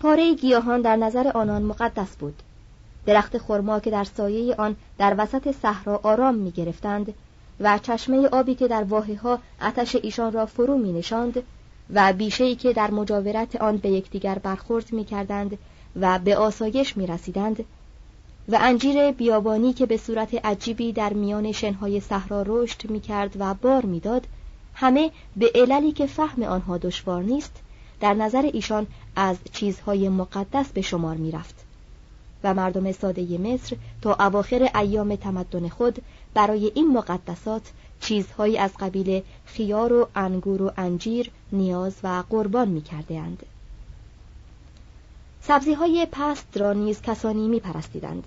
پاره گیاهان در نظر آنان مقدس بود. درخت خرما که در سایه آن در وسط صحرا آرام می گرفتند و چشمه آبی که در واحه ها آتش ایشان را فرو می نشاند و بیشهی که در مجاورت آن به یکدیگر برخورد می کردند و به آسایش می رسیدند و انجیر بیابانی که به صورت عجیبی در میان شنهای صحرا رشد می کرد و بار می‌داد همه به عللی که فهم آنها دشوار نیست در نظر ایشان از چیزهای مقدس به شمار می رفت و مردم ساده مصر تا اواخر ایام تمدن خود برای این مقدسات چیزهایی از قبیل خیار و انگور و انجیر نیاز و قربان می کرده اند. سبزی های پست را نیز کسانی می پرستیدند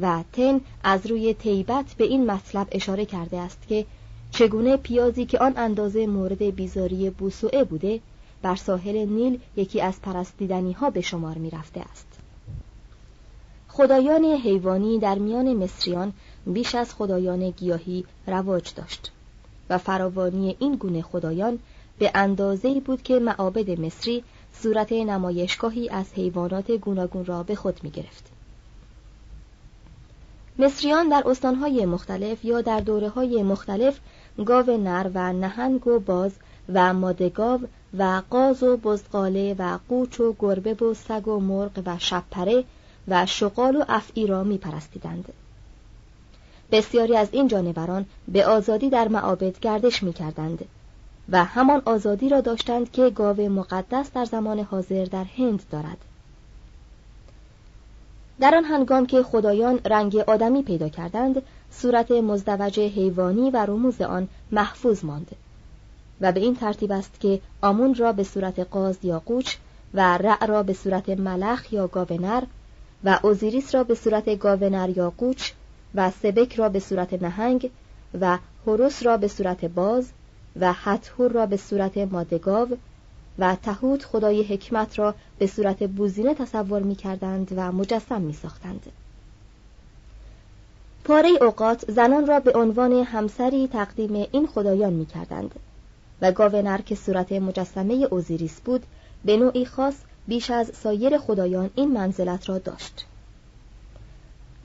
و تن از روی تیبت به این مطلب اشاره کرده است که چگونه پیازی که آن اندازه مورد بیزاری بوسوعه بوده بر ساحل نیل یکی از پرستیدنی ها به شمار می رفته است خدایان حیوانی در میان مصریان بیش از خدایان گیاهی رواج داشت و فراوانی این گونه خدایان به اندازه بود که معابد مصری صورت نمایشگاهی از حیوانات گوناگون را به خود می گرفت. مصریان در استانهای مختلف یا در دوره های مختلف گاو نر و نهنگ و باز و مادگاو و قاز و بزغاله و قوچ و گربه و سگ و مرغ و شپره و شقال و افعی را می پرستیدند. بسیاری از این جانوران به آزادی در معابد گردش می کردند و همان آزادی را داشتند که گاو مقدس در زمان حاضر در هند دارد. در آن هنگام که خدایان رنگ آدمی پیدا کردند، صورت مزدوج حیوانی و رموز آن محفوظ ماند و به این ترتیب است که آمون را به صورت قاز یا قوچ و رع را به صورت ملخ یا گاونر و اوزیریس را به صورت گاونر یا قوچ و سبک را به صورت نهنگ و هوروس را به صورت باز و حتهور را به صورت مادگاو و تهوت خدای حکمت را به صورت بوزینه تصور می کردند و مجسم می ساختند. پاره اوقات زنان را به عنوان همسری تقدیم این خدایان می کردند و گاونر که صورت مجسمه اوزیریس بود به نوعی خاص بیش از سایر خدایان این منزلت را داشت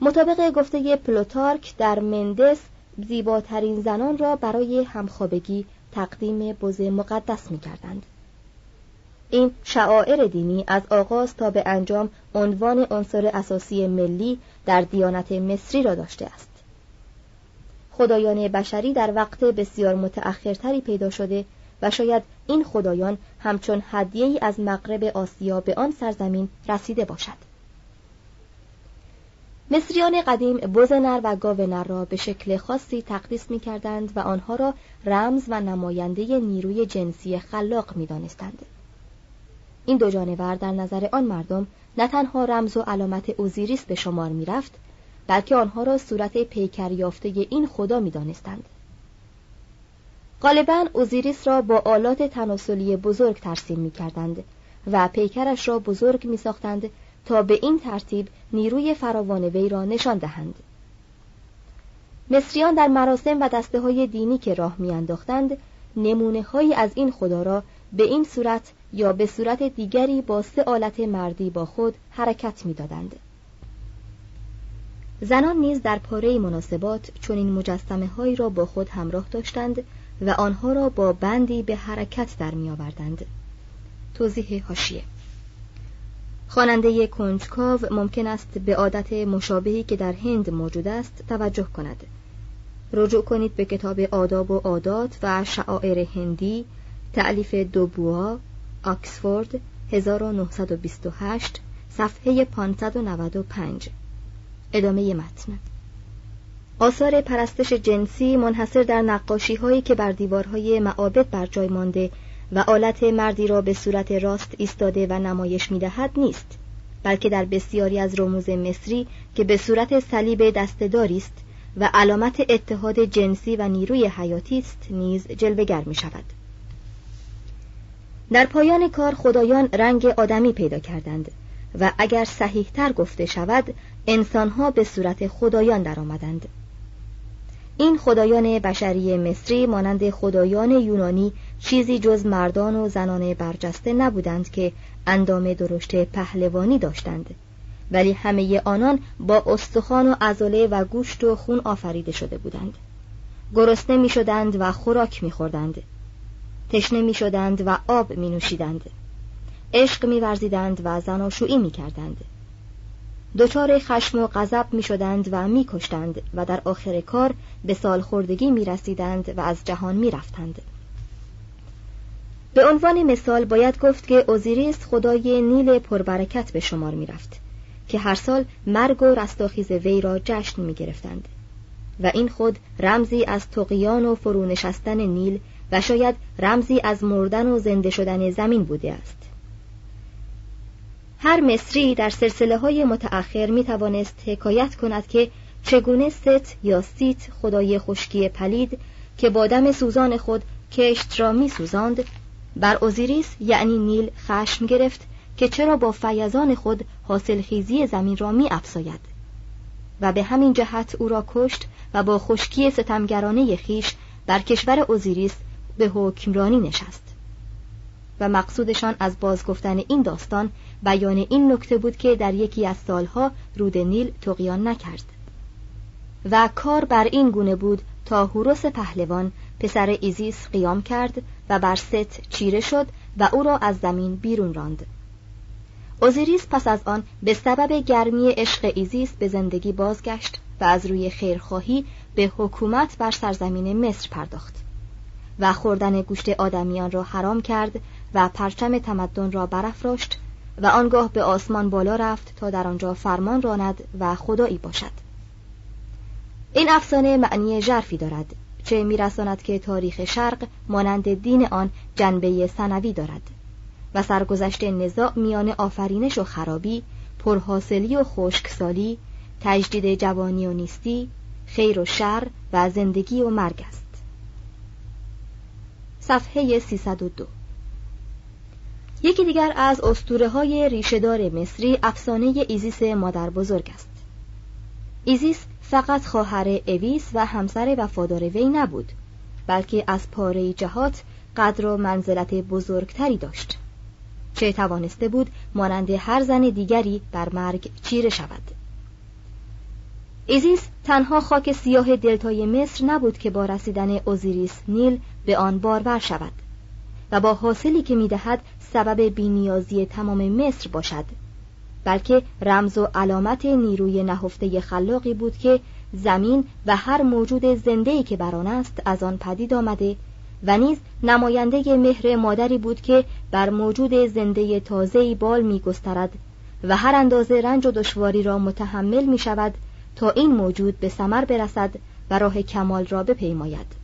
مطابق گفته پلوتارک در مندس زیباترین زنان را برای همخوابگی تقدیم بز مقدس می کردند. این شعائر دینی از آغاز تا به انجام عنوان عنصر اساسی ملی در دیانت مصری را داشته است. خدایان بشری در وقت بسیار متأخرتری پیدا شده و شاید این خدایان همچون هدیه‌ای از مغرب آسیا به آن سرزمین رسیده باشد. مصریان قدیم بز نر و گاو نر را به شکل خاصی تقدیس می کردند و آنها را رمز و نماینده نیروی جنسی خلاق می دانستند. این دو جانور در نظر آن مردم نه تنها رمز و علامت اوزیریس به شمار می رفت بلکه آنها را صورت پیکر یافته این خدا می دانستند. غالبا اوزیریس را با آلات تناسلی بزرگ ترسیم می کردند و پیکرش را بزرگ می ساختند تا به این ترتیب نیروی فراوان وی را نشان دهند. مصریان در مراسم و دسته های دینی که راه میانداختند نمونه هایی از این خدا را به این صورت یا به صورت دیگری با سه آلت مردی با خود حرکت می‌دادند. زنان نیز در پاره مناسبات چنین مجسمه هایی را با خود همراه داشتند و آنها را با بندی به حرکت در می آوردند. توضیح هاشیه خواننده کنجکاو ممکن است به عادت مشابهی که در هند موجود است توجه کند. رجوع کنید به کتاب آداب و عادات و شعائر هندی تعلیف دوبوا آکسفورد 1928 صفحه 595 ادامه متن. آثار پرستش جنسی منحصر در نقاشی هایی که بر دیوارهای معابد بر جای مانده و آلت مردی را به صورت راست ایستاده و نمایش می دهد نیست بلکه در بسیاری از رموز مصری که به صورت صلیب دستداری است و علامت اتحاد جنسی و نیروی حیاتی است نیز جلوگر می شود در پایان کار خدایان رنگ آدمی پیدا کردند و اگر صحیحتر گفته شود انسانها به صورت خدایان درآمدند. این خدایان بشری مصری مانند خدایان یونانی چیزی جز مردان و زنان برجسته نبودند که اندام درشت پهلوانی داشتند. ولی همه آنان با استخوان و عضله و گوشت و خون آفریده شده بودند. گرسنه می شدند و خوراک می خوردند تشنه می شدند و آب می نوشیدند عشق می ورزیدند و زناشویی می کردند دچار خشم و غضب می شدند و می کشتند و در آخر کار به سالخوردگی می رسیدند و از جهان می رفتند. به عنوان مثال باید گفت که اوزیریس خدای نیل پربرکت به شمار می رفت که هر سال مرگ و رستاخیز وی را جشن می گرفتند و این خود رمزی از طغیان و فرونشستن نیل و شاید رمزی از مردن و زنده شدن زمین بوده است هر مصری در سلسله های متأخر می توانست حکایت کند که چگونه ست یا سیت خدای خشکی پلید که با دم سوزان خود کشت را می سوزاند بر اوزیریس یعنی نیل خشم گرفت که چرا با فیضان خود حاصل خیزی زمین را می افساید و به همین جهت او را کشت و با خشکی ستمگرانه خیش بر کشور اوزیریس به حکمرانی نشست. و مقصودشان از بازگفتن این داستان بیان این نکته بود که در یکی از سالها رود نیل تقیان نکرد. و کار بر این گونه بود تا هوروس پهلوان پسر ایزیس قیام کرد و بر ست چیره شد و او را از زمین بیرون راند. اوزیریس پس از آن به سبب گرمی عشق ایزیس به زندگی بازگشت و از روی خیرخواهی به حکومت بر سرزمین مصر پرداخت و خوردن گوشت آدمیان را حرام کرد و پرچم تمدن را برافراشت و آنگاه به آسمان بالا رفت تا در آنجا فرمان راند و خدایی باشد. این افسانه معنی ژرفی دارد چه میرساند که تاریخ شرق مانند دین آن جنبه سنوی دارد و سرگذشت نزاع میان آفرینش و خرابی پرحاصلی و خشکسالی تجدید جوانی و نیستی خیر و شر و زندگی و مرگ است. صفحه 302 یکی دیگر از اسطوره های ریشهدار مصری افسانه ایزیس مادر بزرگ است. ایزیس فقط خواهر اوزیریس و همسر وفادار وی نبود بلکه از پاره‌ای جهات قدر و منزلت بزرگتری داشت. چه توانسته بود مانند هر زن دیگری بر مرگ چیره شود. ایزیس تنها خاک سیاه دلتای مصر نبود که با رسیدن اوزیریس نیل به آن بارور شود. و با حاصلی که می‌دهد سبب بینیازی تمام مصر باشد. بلکه رمز و علامت نیروی نهفته خلاقی بود که زمین و هر موجود زنده‌ای که بر آن است از آن پدید آمده و نیز نماینده مهر مادری بود که بر موجود زنده تازه‌ای بال میگسترد و هر اندازه رنج و دشواری را متحمل می شود تا این موجود به ثمر برسد و راه کمال را بپیماید.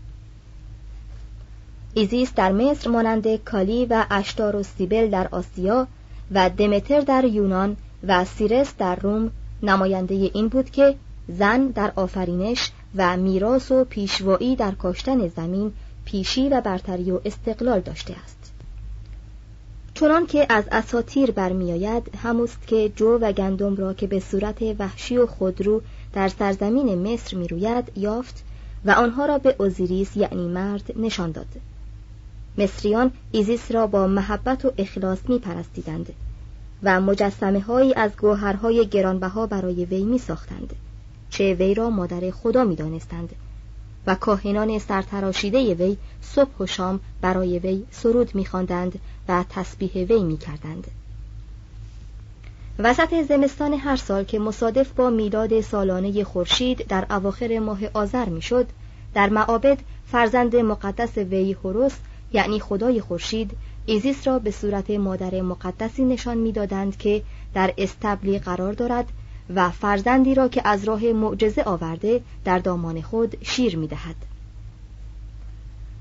ایزیس در مصر مانند کالی و اشتار و سیبل در آسیا و دمتر در یونان و سیرس در روم نماینده این بود که زن در آفرینش و میراث و پیشوایی در کاشتن زمین پیشی و برتری و استقلال داشته است. چنان که از اساتیر برمیآید هموست که جو و گندم را که به صورت وحشی و خودرو در سرزمین مصر می‌روید یافت و آنها را به اوزیریس یعنی مرد نشان داد. مصریان ایزیس را با محبت و اخلاص می پرستیدند و مجسمه هایی از گوهرهای گرانبها برای وی می ساختند چه وی را مادر خدا می دانستند و کاهنان سرتراشیده وی صبح و شام برای وی سرود می خواندند و تسبیح وی می کردند. وسط زمستان هر سال که مصادف با میلاد سالانه خورشید در اواخر ماه آذر می‌شد در معابد فرزند مقدس وی هوروس یعنی خدای خورشید ایزیس را به صورت مادر مقدسی نشان می‌دادند که در استبلی قرار دارد و فرزندی را که از راه معجزه آورده در دامان خود شیر می‌دهد.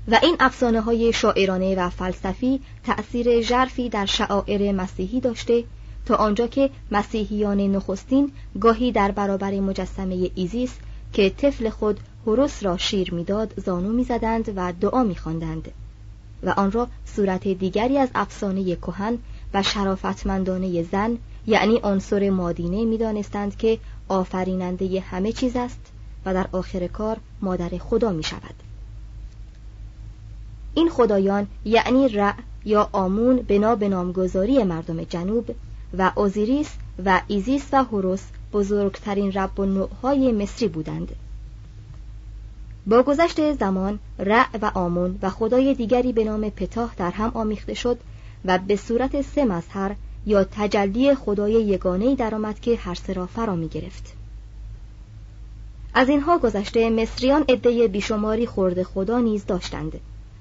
و این افسانه های شاعرانه و فلسفی تأثیر ژرفی در شعائر مسیحی داشته تا آنجا که مسیحیان نخستین گاهی در برابر مجسمه ایزیس که طفل خود هروس را شیر می‌داد زانو می‌زدند و دعا میخواندند. و آن را صورت دیگری از افسانه کهن و شرافتمندانه زن یعنی عنصر مادینه می‌دانستند که آفریننده همه چیز است و در آخر کار مادر خدا می شود. این خدایان یعنی رع یا آمون بنا به نامگذاری مردم جنوب و اوزیریس و ایزیس و هوروس بزرگترین رب‌النوع‌های مصری بودند با گذشت زمان رع و آمون و خدای دیگری به نام پتاه در هم آمیخته شد و به صورت سه مظهر یا تجلی خدای یگانه‌ای درآمد که هر سه را فرا می گرفت. از اینها گذشته مصریان عده بیشماری خرده خدا نیز داشتند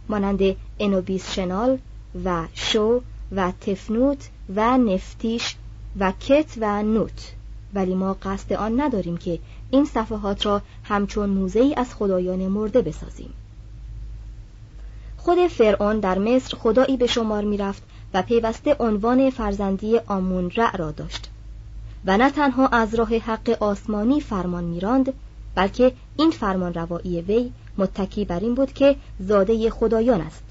مانند انوبیس شغال و شو و تفنوت و نفتیش و کت و نوت ولی ما قصد آن نداریم که این صفحات را همچون موزه ای از خدایان مرده بسازیم. خود فرعون در مصر خدایی به شمار می رفت و پیوسته عنوان فرزندی آمون را داشت. و نه تنها از راه حق آسمانی فرمان میراند بلکه این فرمان روایی وی متکی بر این بود که زاده خدایان است.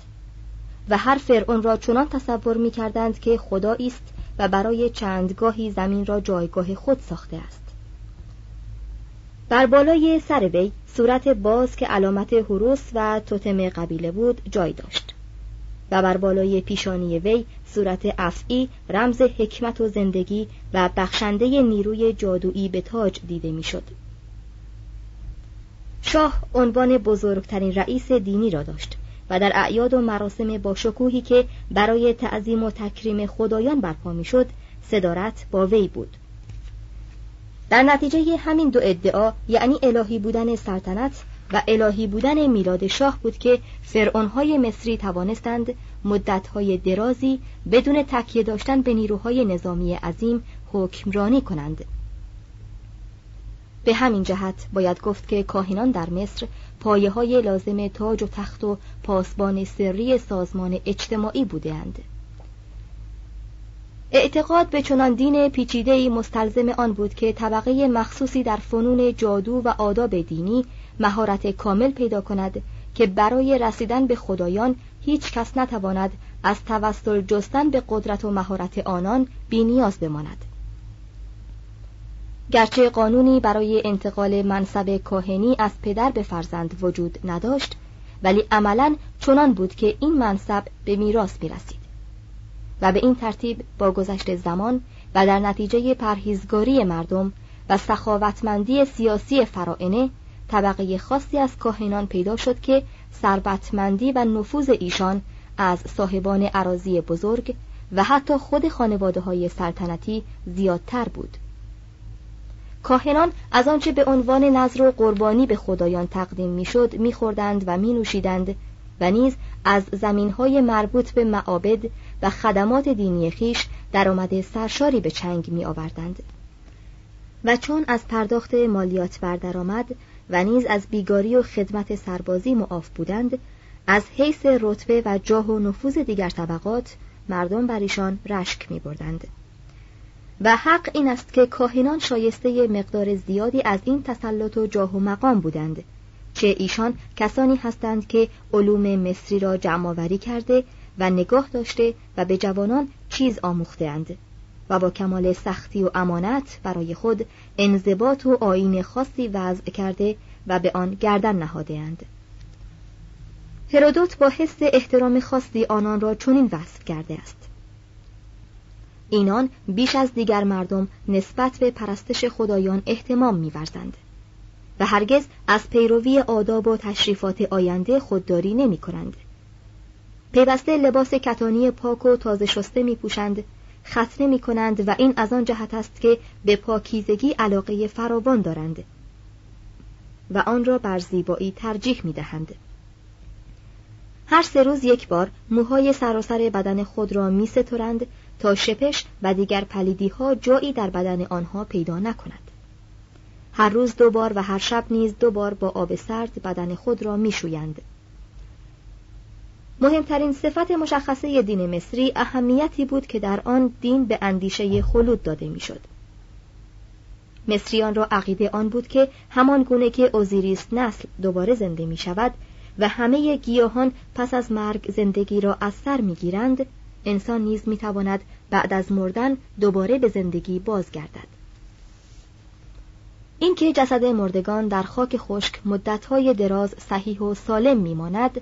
و هر فرعون را چنان تصور می کردند که خدایی است و برای چندگاهی زمین را جایگاه خود ساخته است. بر بالای سر وی صورت باز که علامت حروس و توتم قبیله بود جای داشت و بر بالای پیشانی وی صورت افعی رمز حکمت و زندگی و بخشنده نیروی جادویی به تاج دیده می‌شد. شاه عنوان بزرگترین رئیس دینی را داشت و در اعیاد و مراسم با شکوهی که برای تعظیم و تکریم خدایان برپا می‌شد صدارت با وی بود در نتیجه همین دو ادعا یعنی الهی بودن سلطنت و الهی بودن میلاد شاه بود که فرعونهای مصری توانستند مدتهای درازی بدون تکیه داشتن به نیروهای نظامی عظیم حکمرانی کنند به همین جهت باید گفت که کاهنان در مصر پایه های لازم تاج و تخت و پاسبان سری سازمان اجتماعی بودند. اعتقاد به چنان دین پیچیده‌ای مستلزم آن بود که طبقه مخصوصی در فنون جادو و آداب دینی مهارت کامل پیدا کند که برای رسیدن به خدایان هیچ کس نتواند از توسل جستن به قدرت و مهارت آنان بینیاز بماند. گرچه قانونی برای انتقال منصب کاهنی از پدر به فرزند وجود نداشت ولی عملا چنان بود که این منصب به میراث می رسید و به این ترتیب با گذشت زمان و در نتیجه پرهیزگاری مردم و سخاوتمندی سیاسی فرائنه طبقه خاصی از کاهنان پیدا شد که ثروتمندی و نفوذ ایشان از صاحبان عراضی بزرگ و حتی خود خانواده های سلطنتی زیادتر بود. کاهنان از آنچه به عنوان نظر و قربانی به خدایان تقدیم می‌شد میخوردند و مینوشیدند و نیز از زمینهای مربوط به معابد و خدمات دینی خیش درآمد سرشاری به چنگ می آوردند. و چون از پرداخت مالیات بردرآمد و نیز از بیگاری و خدمت سربازی معاف بودند از حیث رتبه و جاه و نفوذ دیگر طبقات مردم بر ایشان رشک می بردند. و حق این است که کاهنان شایسته مقدار زیادی از این تسلط و جاه و مقام بودند چه ایشان کسانی هستند که علوم مصری را جمعآوری کرده و نگاه داشته و به جوانان چیز آموختهاند و با کمال سختی و امانت برای خود انضباط و آین خاصی وضع کرده و به آن گردن نهادهاند هرودوت با حس احترام خاصی آنان را چنین وصف کرده است اینان بیش از دیگر مردم نسبت به پرستش خدایان احتمام می‌ورزند و هرگز از پیروی آداب و تشریفات آینده خودداری نمی کنند. پیوسته لباس کتانی پاک و تازه شسته می پوشند، ختنه می کنند و این از آن جهت است که به پاکیزگی علاقه فراوان دارند و آن را بر زیبایی ترجیح می دهند. هر سه روز یک بار موهای سراسر بدن خود را می سترند تا شپش و دیگر پلیدی ها جایی در بدن آنها پیدا نکند. هر روز دو بار و هر شب نیز دو بار با آب سرد بدن خود را میشویند. مهمترین صفت مشخصه دین مصری اهمیتی بود که در آن دین به اندیشه خلود داده می‌شد. مصریان را عقیده آن بود که همان گونه که اوزیریس نسل دوباره زنده می شود و همه گیاهان پس از مرگ زندگی را از سر می گیرند، انسان نیز می تواند بعد از مردن دوباره به زندگی بازگردد. اینکه جسد مردگان در خاک خشک مدتهای دراز صحیح و سالم میماند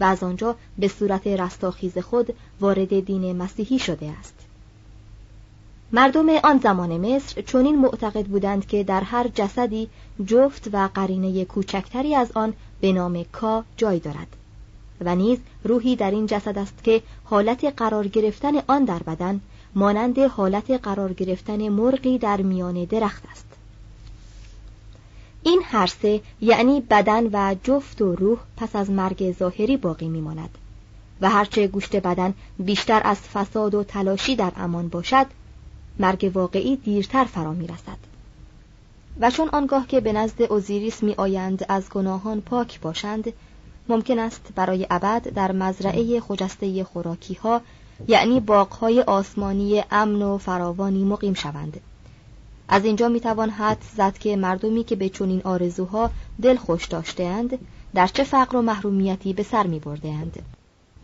و از آنجا به صورت رستاخیز خود وارد دین مسیحی شده است. مردم آن زمان مصر چنین معتقد بودند که در هر جسدی جفت و قرینه کوچکتری از آن به نام کا جای دارد و نیز روحی در این جسد است که حالت قرار گرفتن آن در بدن مانند حالت قرار گرفتن مرغی در میان درخت است این هر سه یعنی بدن و جفت و روح پس از مرگ ظاهری باقی میماند و هرچه گوشت بدن بیشتر از فساد و تلاشی در امان باشد مرگ واقعی دیرتر فرا می رسد. و چون آنگاه که به نزد اوزیریس می آیند از گناهان پاک باشند ممکن است برای ابد در مزرعه خجسته خوراکی ها یعنی باغهای آسمانی امن و فراوانی مقیم شوند از اینجا می توان حد زد که مردمی که به چنین آرزوها دل خوش داشتهاند در چه فقر و محرومیتی به سر می بردهاند.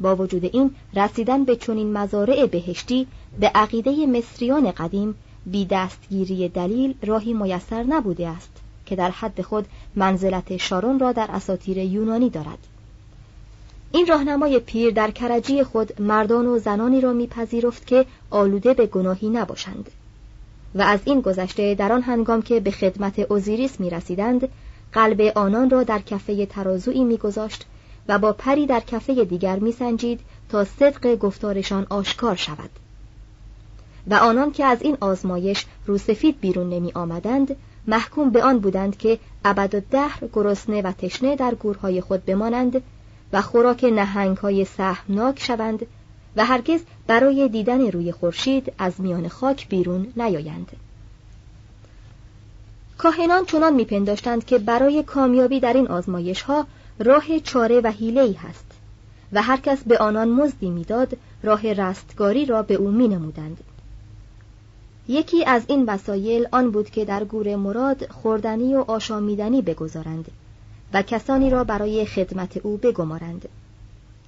با وجود این رسیدن به چنین مزارع بهشتی به عقیده مصریان قدیم بی دستگیری دلیل راهی میسر نبوده است که در حد خود منزلت شارون را در اساطیر یونانی دارد این راهنمای پیر در کرجی خود مردان و زنانی را میپذیرفت که آلوده به گناهی نباشند و از این گذشته در آن هنگام که به خدمت اوزیریس می رسیدند قلب آنان را در کفه ترازویی میگذاشت و با پری در کفه دیگر میسنجید تا صدق گفتارشان آشکار شود. و آنان که از این آزمایش روسفید بیرون نمی آمدند محکوم به آن بودند که ابد و دهر گرسنه و تشنه در گورهای خود بمانند و خوراک نهنگ های سهمناک شوند و هرگز برای دیدن روی خورشید از میان خاک بیرون نیایند. کاهنان چنان میپنداشتند که برای کامیابی در این آزمایش ها راه چاره و حیله هست و هر کس به آنان مزدی می‌داد راه رستگاری را به او مینمودند. یکی از این وسایل آن بود که در گور مراد خوردنی و آشامیدنی بگذارند و کسانی را برای خدمت او بگمارند.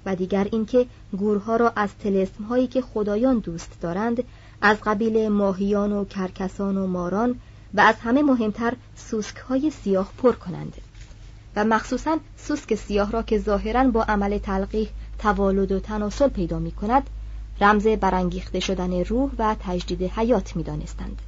و دیگر اینکه گورها را از تلسم هایی که خدایان دوست دارند از قبیل ماهیان و کرکسان و ماران و از همه مهمتر سوسک های سیاه پر کنند و مخصوصا سوسک سیاه را که ظاهرا با عمل تلقیح توالد و تناسل پیدا می کند رمز برانگیخته شدن روح و تجدید حیات می دانستند.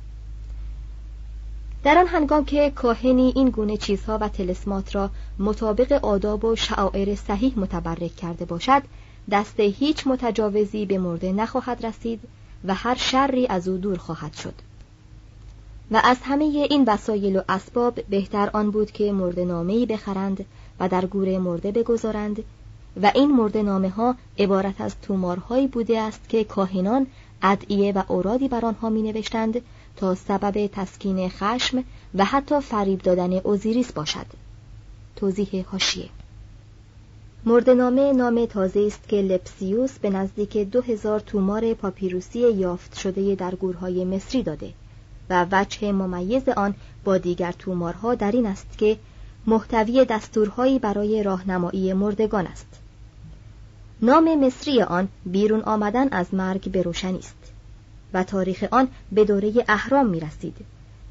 در آن هنگام که کاهنی این گونه چیزها و تلسمات را مطابق آداب و شعائر صحیح متبرک کرده باشد دست هیچ متجاوزی به مرده نخواهد رسید و هر شری از او دور خواهد شد. و از همه این وسایل و اسباب بهتر آن بود که مرده نامه‌ای بخرند و در گور مرده بگذارند و این مرده نامه ها عبارت از تومارهایی بوده است که کاهنان ادعیه و اورادی بر آنها می نوشتند تا سبب تسکین خشم و حتی فریب دادن اوزیریس باشد. توضیح هاشیه مردنامه نام تازه است که لپسیوس به نزدیک دو هزار تومار پاپیروسی یافت شده در گورهای مصری داده و وجه ممیز آن با دیگر تومارها در این است که محتوی دستورهایی برای راهنمایی مردگان است. نام مصری آن بیرون آمدن از مرگ به روشنی است. و تاریخ آن به دوره اهرام می رسید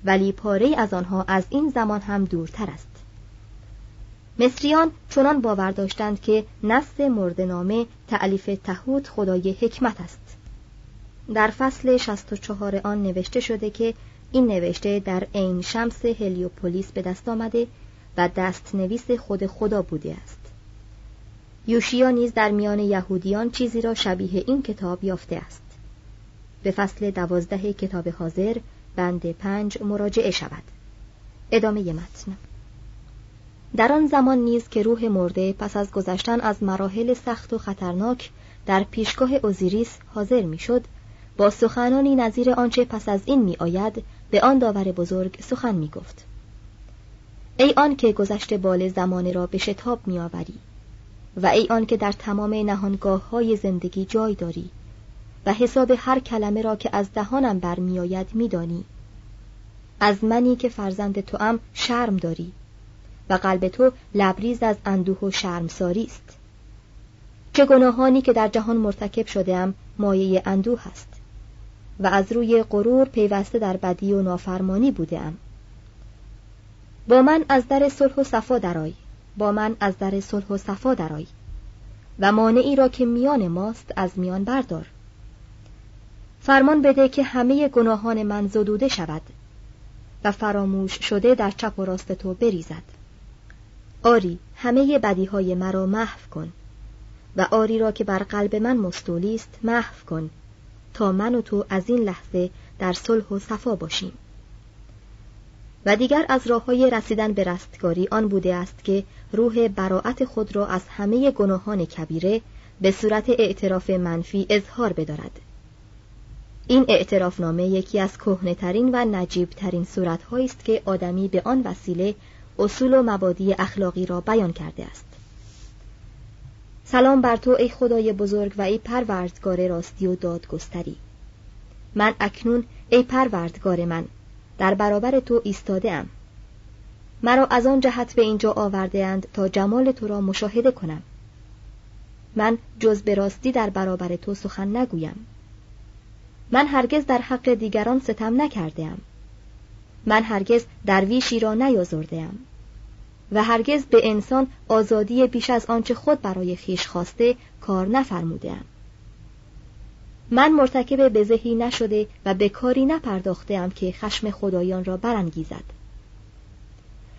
ولی پاره از آنها از این زمان هم دورتر است. مصریان چنان باور داشتند که نصد مردنامه تعلیف تهوت خدای حکمت است. در فصل 64 آن نوشته شده که این نوشته در عین شمس هلیوپولیس به دست آمده و دست نویس خود خدا بوده است. یوشیا نیز در میان یهودیان چیزی را شبیه این کتاب یافته است. به فصل دوازده کتاب حاضر بند پنج مراجعه شود. ادامه متن. در آن زمان نیز که روح مرده پس از گذشتن از مراحل سخت و خطرناک در پیشگاه اوزیریس حاضر می‌شد با سخنانی نظیر آنچه پس از این می آید به آن داور بزرگ سخن می گفت ای آن که گذشته بال زمانه را به شتاب می آوری و ای آن که در تمام نهانگاه های زندگی جای داری و حساب هر کلمه را که از دهانم برمیآید میدانی. از منی که فرزند تو ام شرم داری و قلب تو لبریز از اندوه و شرمساری است. چه گناهانی که در جهان مرتکب شده ام مایه اندوه است و از روی غرور پیوسته در بدی و نافرمانی بوده ام با من از در صلح و صفا درآی. با من از در صلح و صفا درآی و مانعی را که میان ماست از میان بردار. فرمان بده که همه گناهان من زدوده شود و فراموش شده در چپ و راست تو بریزد. آری همه بدیهای مرا محو کن و آری را که بر قلب من مستولی است محو کن تا من و تو از این لحظه در صلح و صفا باشیم. و دیگر از راه های رسیدن به رستگاری آن بوده است که روح براعت خود را از همه گناهان کبیره به صورت اعتراف منفی اظهار بدارد. این اعترافنامه یکی از کهنهترین و نجیبترین صورتهایی است که آدمی به آن وسیله اصول و مبادی اخلاقی را بیان کرده است. سلام بر تو ای خدای بزرگ و ای پروردگار راستی و دادگستری. من اکنون ای پروردگار من در برابر تو ایستاده ام مرا از آن جهت به اینجا آورده اند تا جمال تو را مشاهده کنم. من جز به راستی در برابر تو سخن نگویم. من هرگز در حق دیگران ستم نکردم من هرگز درویشی را نیازردم و هرگز به انسان آزادی بیش از آنچه خود برای خیش خواسته کار نفرمودم من مرتکب بزهی نشده و به کاری نپرداختم که خشم خدایان را برانگیزد.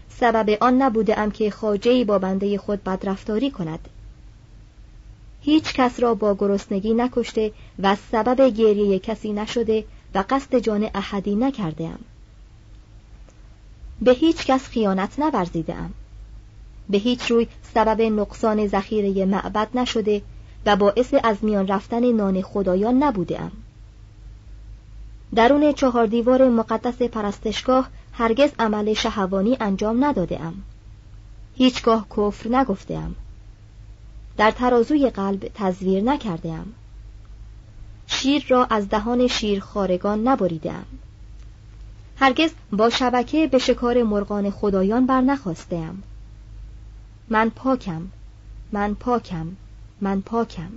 سبب آن نبودم که خاجهای با بنده خود بدرفتاری کند. هیچ کس را با گرسنگی نکشته و سبب گریه کسی نشده و قصد جان احدی نکرده ام. به هیچ کس خیانت نورزیده ام. به هیچ روی سبب نقصان ذخیره معبد نشده و باعث از میان رفتن نان خدایان نبوده ام. درون چهار دیوار مقدس پرستشگاه هرگز عمل شهوانی انجام نداده ام. هیچگاه کفر نگفته ام. در ترازوی قلب تزویر نکردم شیر را از دهان شیر خارگان نبریدم هرگز با شبکه به شکار مرغان خدایان بر نخواستم من پاکم من پاکم من پاکم.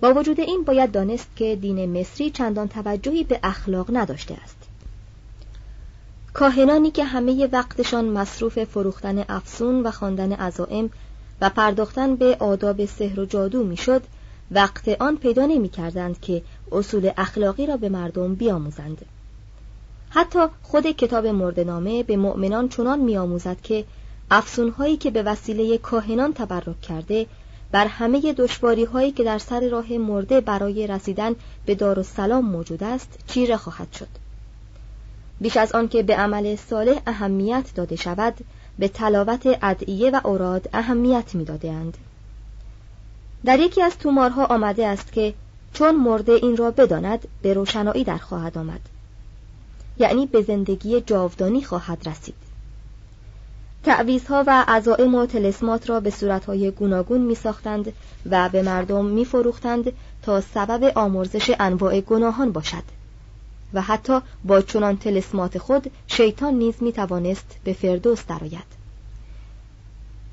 با وجود این باید دانست که دین مصری چندان توجهی به اخلاق نداشته است. کاهنانی که همه وقتشان مصروف فروختن افسون و خواندن عزائم و پرداختن به آداب سحر و جادو می‌شد وقت آن پیدا نمی کردند که اصول اخلاقی را به مردم بیاموزند. حتی خود کتاب مردنامه به مؤمنان چنان میآموزد که افسونهایی که به وسیله کاهنان تبرک کرده بر همه دشواری هایی که در سر راه مرده برای رسیدن به دارالسلام موجود است چیره خواهد شد. بیش از آن که به عمل صالح اهمیت داده شود به تلاوت ادعیه و اوراد اهمیت میدادهاند. در یکی از تومارها آمده است که چون مرده این را بداند به روشنایی در خواهد آمد. یعنی به زندگی جاودانی خواهد رسید. تعویزها و عزائم و تلسمات را به صورتهای گوناگون می ساختند و به مردم می فروختند تا سبب آمرزش انواع گناهان باشد. و حتی با چنان تلسمات خود شیطان نیز می توانست به فردوس درآید.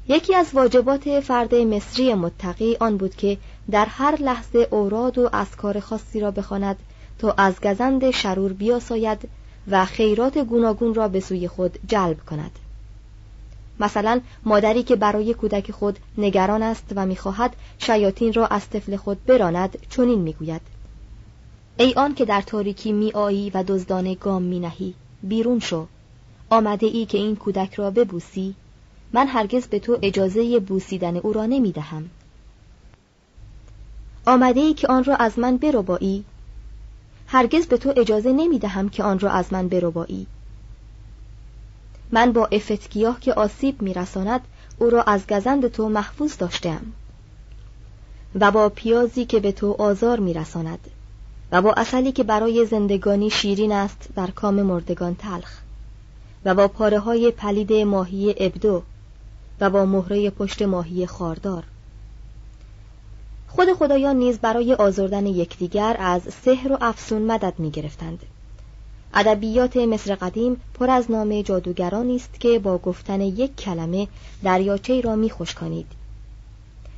یکی از واجبات فرد مصری متقی آن بود که در هر لحظه اوراد و اسکار خاصی را بخواند تا از گزند شرور بیاساید و خیرات گوناگون را به سوی خود جلب کند مثلا مادری که برای کودک خود نگران است و می‌خواهد شیاطین را از طفل خود براند چنین می‌گوید ای آن که در تاریکی میآیی و دزدانه گام مینهی بیرون شو. آمده ای که این کودک را ببوسی. من هرگز به تو اجازه بوسیدن او را نمی دهم. آمده ای که آن را از من بربایی. هرگز به تو اجازه نمی دهم که آن را از من بربایی. من با افتگیاه که آسیب میرساند او را از گزند تو محفوظ داشتم. و با پیازی که به تو آزار میرساند و با اصلی که برای زندگانی شیرین است در کام مردگان تلخ و با پاره های پلید ماهی ابدو و با مهره پشت ماهی خاردار خود خدایان نیز برای آزردن یکدیگر از سحر و افسون مدد می گرفتند. ادبیات مصر قدیم پر از نام جادوگرانی است که با گفتن یک کلمه دریاچه را می خشکانید.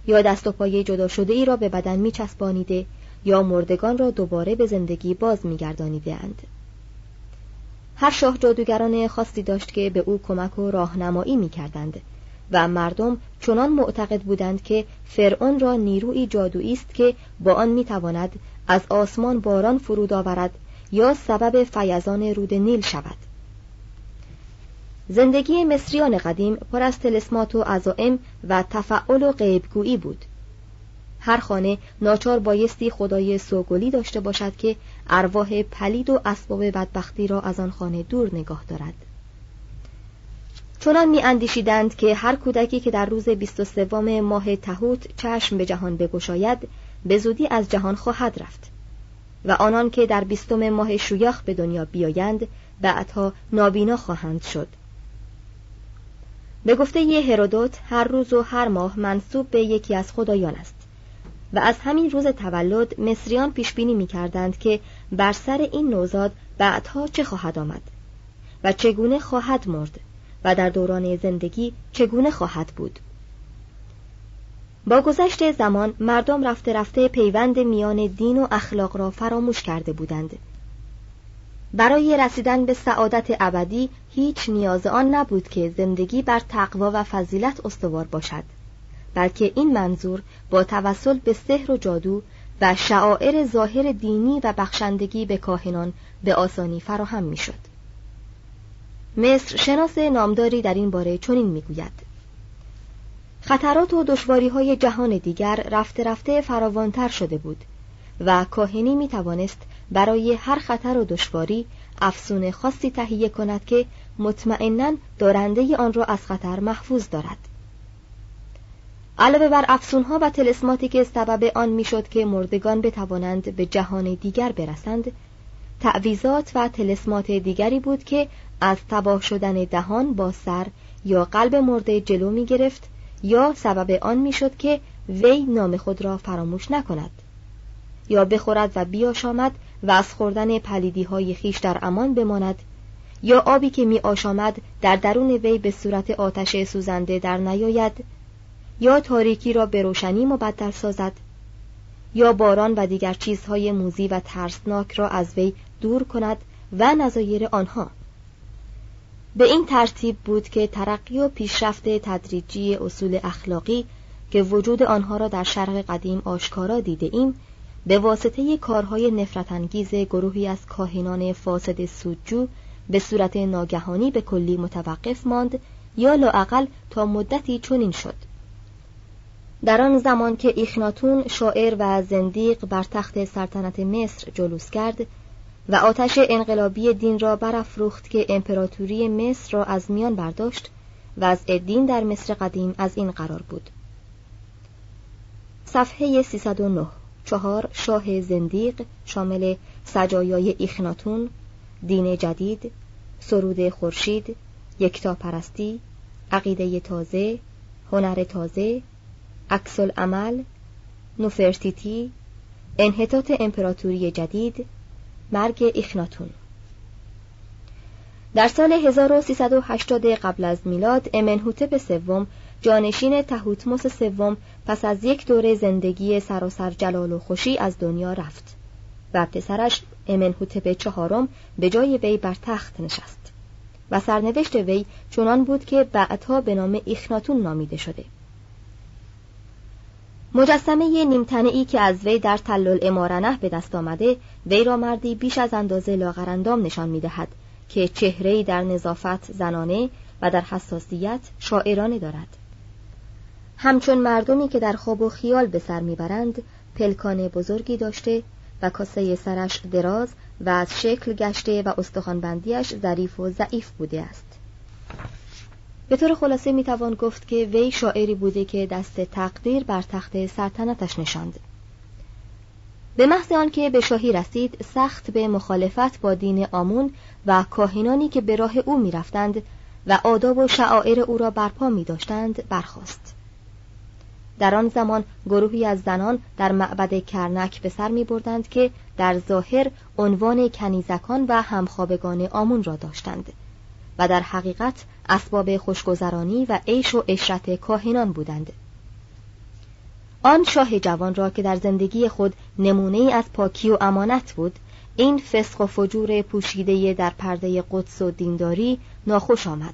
یا دست و پای جدا شده ای را به بدن می چسبانیده یا مردگان را دوباره به زندگی باز می گردانیده اند. هر شاه جادوگران خاصی داشت که به او کمک و راهنمایی می کردند و مردم چنان معتقد بودند که فرعون را نیروی جادویی است که با آن می‌تواند از آسمان باران فرود آورد یا سبب فیضان رود نیل شود زندگی مصریان قدیم پر از تلسمات و عزائم و تفعل و غیبگویی بود هر خانه ناچار بایستی خدای سوگلی داشته باشد که ارواح پلید و اسباب بدبختی را از آن خانه دور نگاه دارد. چنان می اندیشیدند که هر کودکی که در روز 23 ماه تهوت چشم به جهان بگشاید به زودی از جهان خواهد رفت و آنان که در بیستم ماه شویاخ به دنیا بیایند بعدها نابینا خواهند شد. به گفته یه هرودوت هر روز و هر ماه منصوب به یکی از خدایان است. و از همین روز تولد مصریان پیش بینی می کردند که بر سر این نوزاد بعدها چه خواهد آمد و چگونه خواهد مرد و در دوران زندگی چگونه خواهد بود. با گذشت زمان مردم رفته رفته پیوند میان دین و اخلاق را فراموش کرده بودند. برای رسیدن به سعادت ابدی هیچ نیاز آن نبود که زندگی بر تقوا و فضیلت استوار باشد. بلکه این منظور با توسل به سحر و جادو و شعائر ظاهر دینی و بخشندگی به کاهنان به آسانی فراهم می‌شد. مصر شناس نامداری در این باره چنین می‌گوید خطرات و دشواری های جهان دیگر رفته رفته فراوانتر شده بود و کاهنی می توانست برای هر خطر و دشواری افسون خاصی تهیه کند که مطمئنا دارنده آن را از خطر محفوظ دارد علاوه بر افسونها و تلسماتی که سبب آن می‌شد که مردگان بتوانند به جهان دیگر برسند تعویزات و تلسمات دیگری بود که از تباه شدن دهان با سر یا قلب مرده جلو می گرفت یا سبب آن می شد که وی نام خود را فراموش نکند. یا بخورد و بیاشامد و از خوردن پلیدی های خیش در امان بماند یا آبی که می آشامد در درون وی به صورت آتش سوزنده در نیاید یا تاریکی را به روشنی مبدل سازد یا باران و دیگر چیزهای موزی و ترسناک را از وی دور کند و نظایر آنها. به این ترتیب بود که ترقی و پیشرفت تدریجی اصول اخلاقی که وجود آنها را در شرق قدیم آشکارا دیده ایم به واسطه کارهای نفرت انگیز گروهی از کاهنان فاسد سودجو به صورت ناگهانی به کلی متوقف ماند یا لاعقل تا مدتی چنین شد. در آن زمان که ایخناتون شاعر و زندیق بر تخت سلطنت مصر جلوس کرد و آتش انقلابی دین را برافروخت که امپراتوری مصر را از میان برداشت و از دین در مصر قدیم از این قرار بود. صفحه 309 چهار شاه زندیق شامل سجایای ایخناتون دین جدید سرود خورشید یکتا پرستی عقیده تازه هنر تازه عکس عمل نوفرتیتی انحطاط امپراتوری جدید مرگ ایخناتون. در سال 1380 قبل از میلاد امنهوتپ سوم جانشین تهوتموس سوم پس از یک دوره زندگی سراسر جلال و خوشی از دنیا رفت و پسرش امنهوتپ چهارم به جای وی بر تخت نشست و سرنوشت وی چنان بود که بعدها به نام ایخناتون نامیده شده. مجسمه نیمتنه ای که از وی در تلل امارنه به دست آمده وی را مردی بیش از اندازه لاغرندام نشان می دهد که چهره در نظافت زنانه و در حساسیت شاعرانه دارد. همچون مردمی که در خواب و خیال به سر می‌برند پلکان بزرگی داشته و کاسه سرش دراز و از شکل گشته و استخوانبندیش ظریف و ضعیف بوده است. به طور خلاصه می‌توان گفت که وی شاعری بوده که دست تقدیر بر تخت سلطنتش نشاند. به محض آنکه به شاهی رسید سخت به مخالفت با دین آمون و کاهنانی که به راه او می‌رفتند و آداب و شعائر او را برپا می داشتند برخواست در آن زمان گروهی از زنان در معبد کرنک به سر می بردند که در ظاهر عنوان کنیزکان و همخوابگان آمون را داشتند. و در حقیقت اسباب خوشگذرانی و عیش و اشرت کاهنان بودند. آن شاه جوان را که در زندگی خود نمونه از پاکی و امانت بود این فسق و فجور پوشیده در پرده قدس و دینداری ناخوش آمد.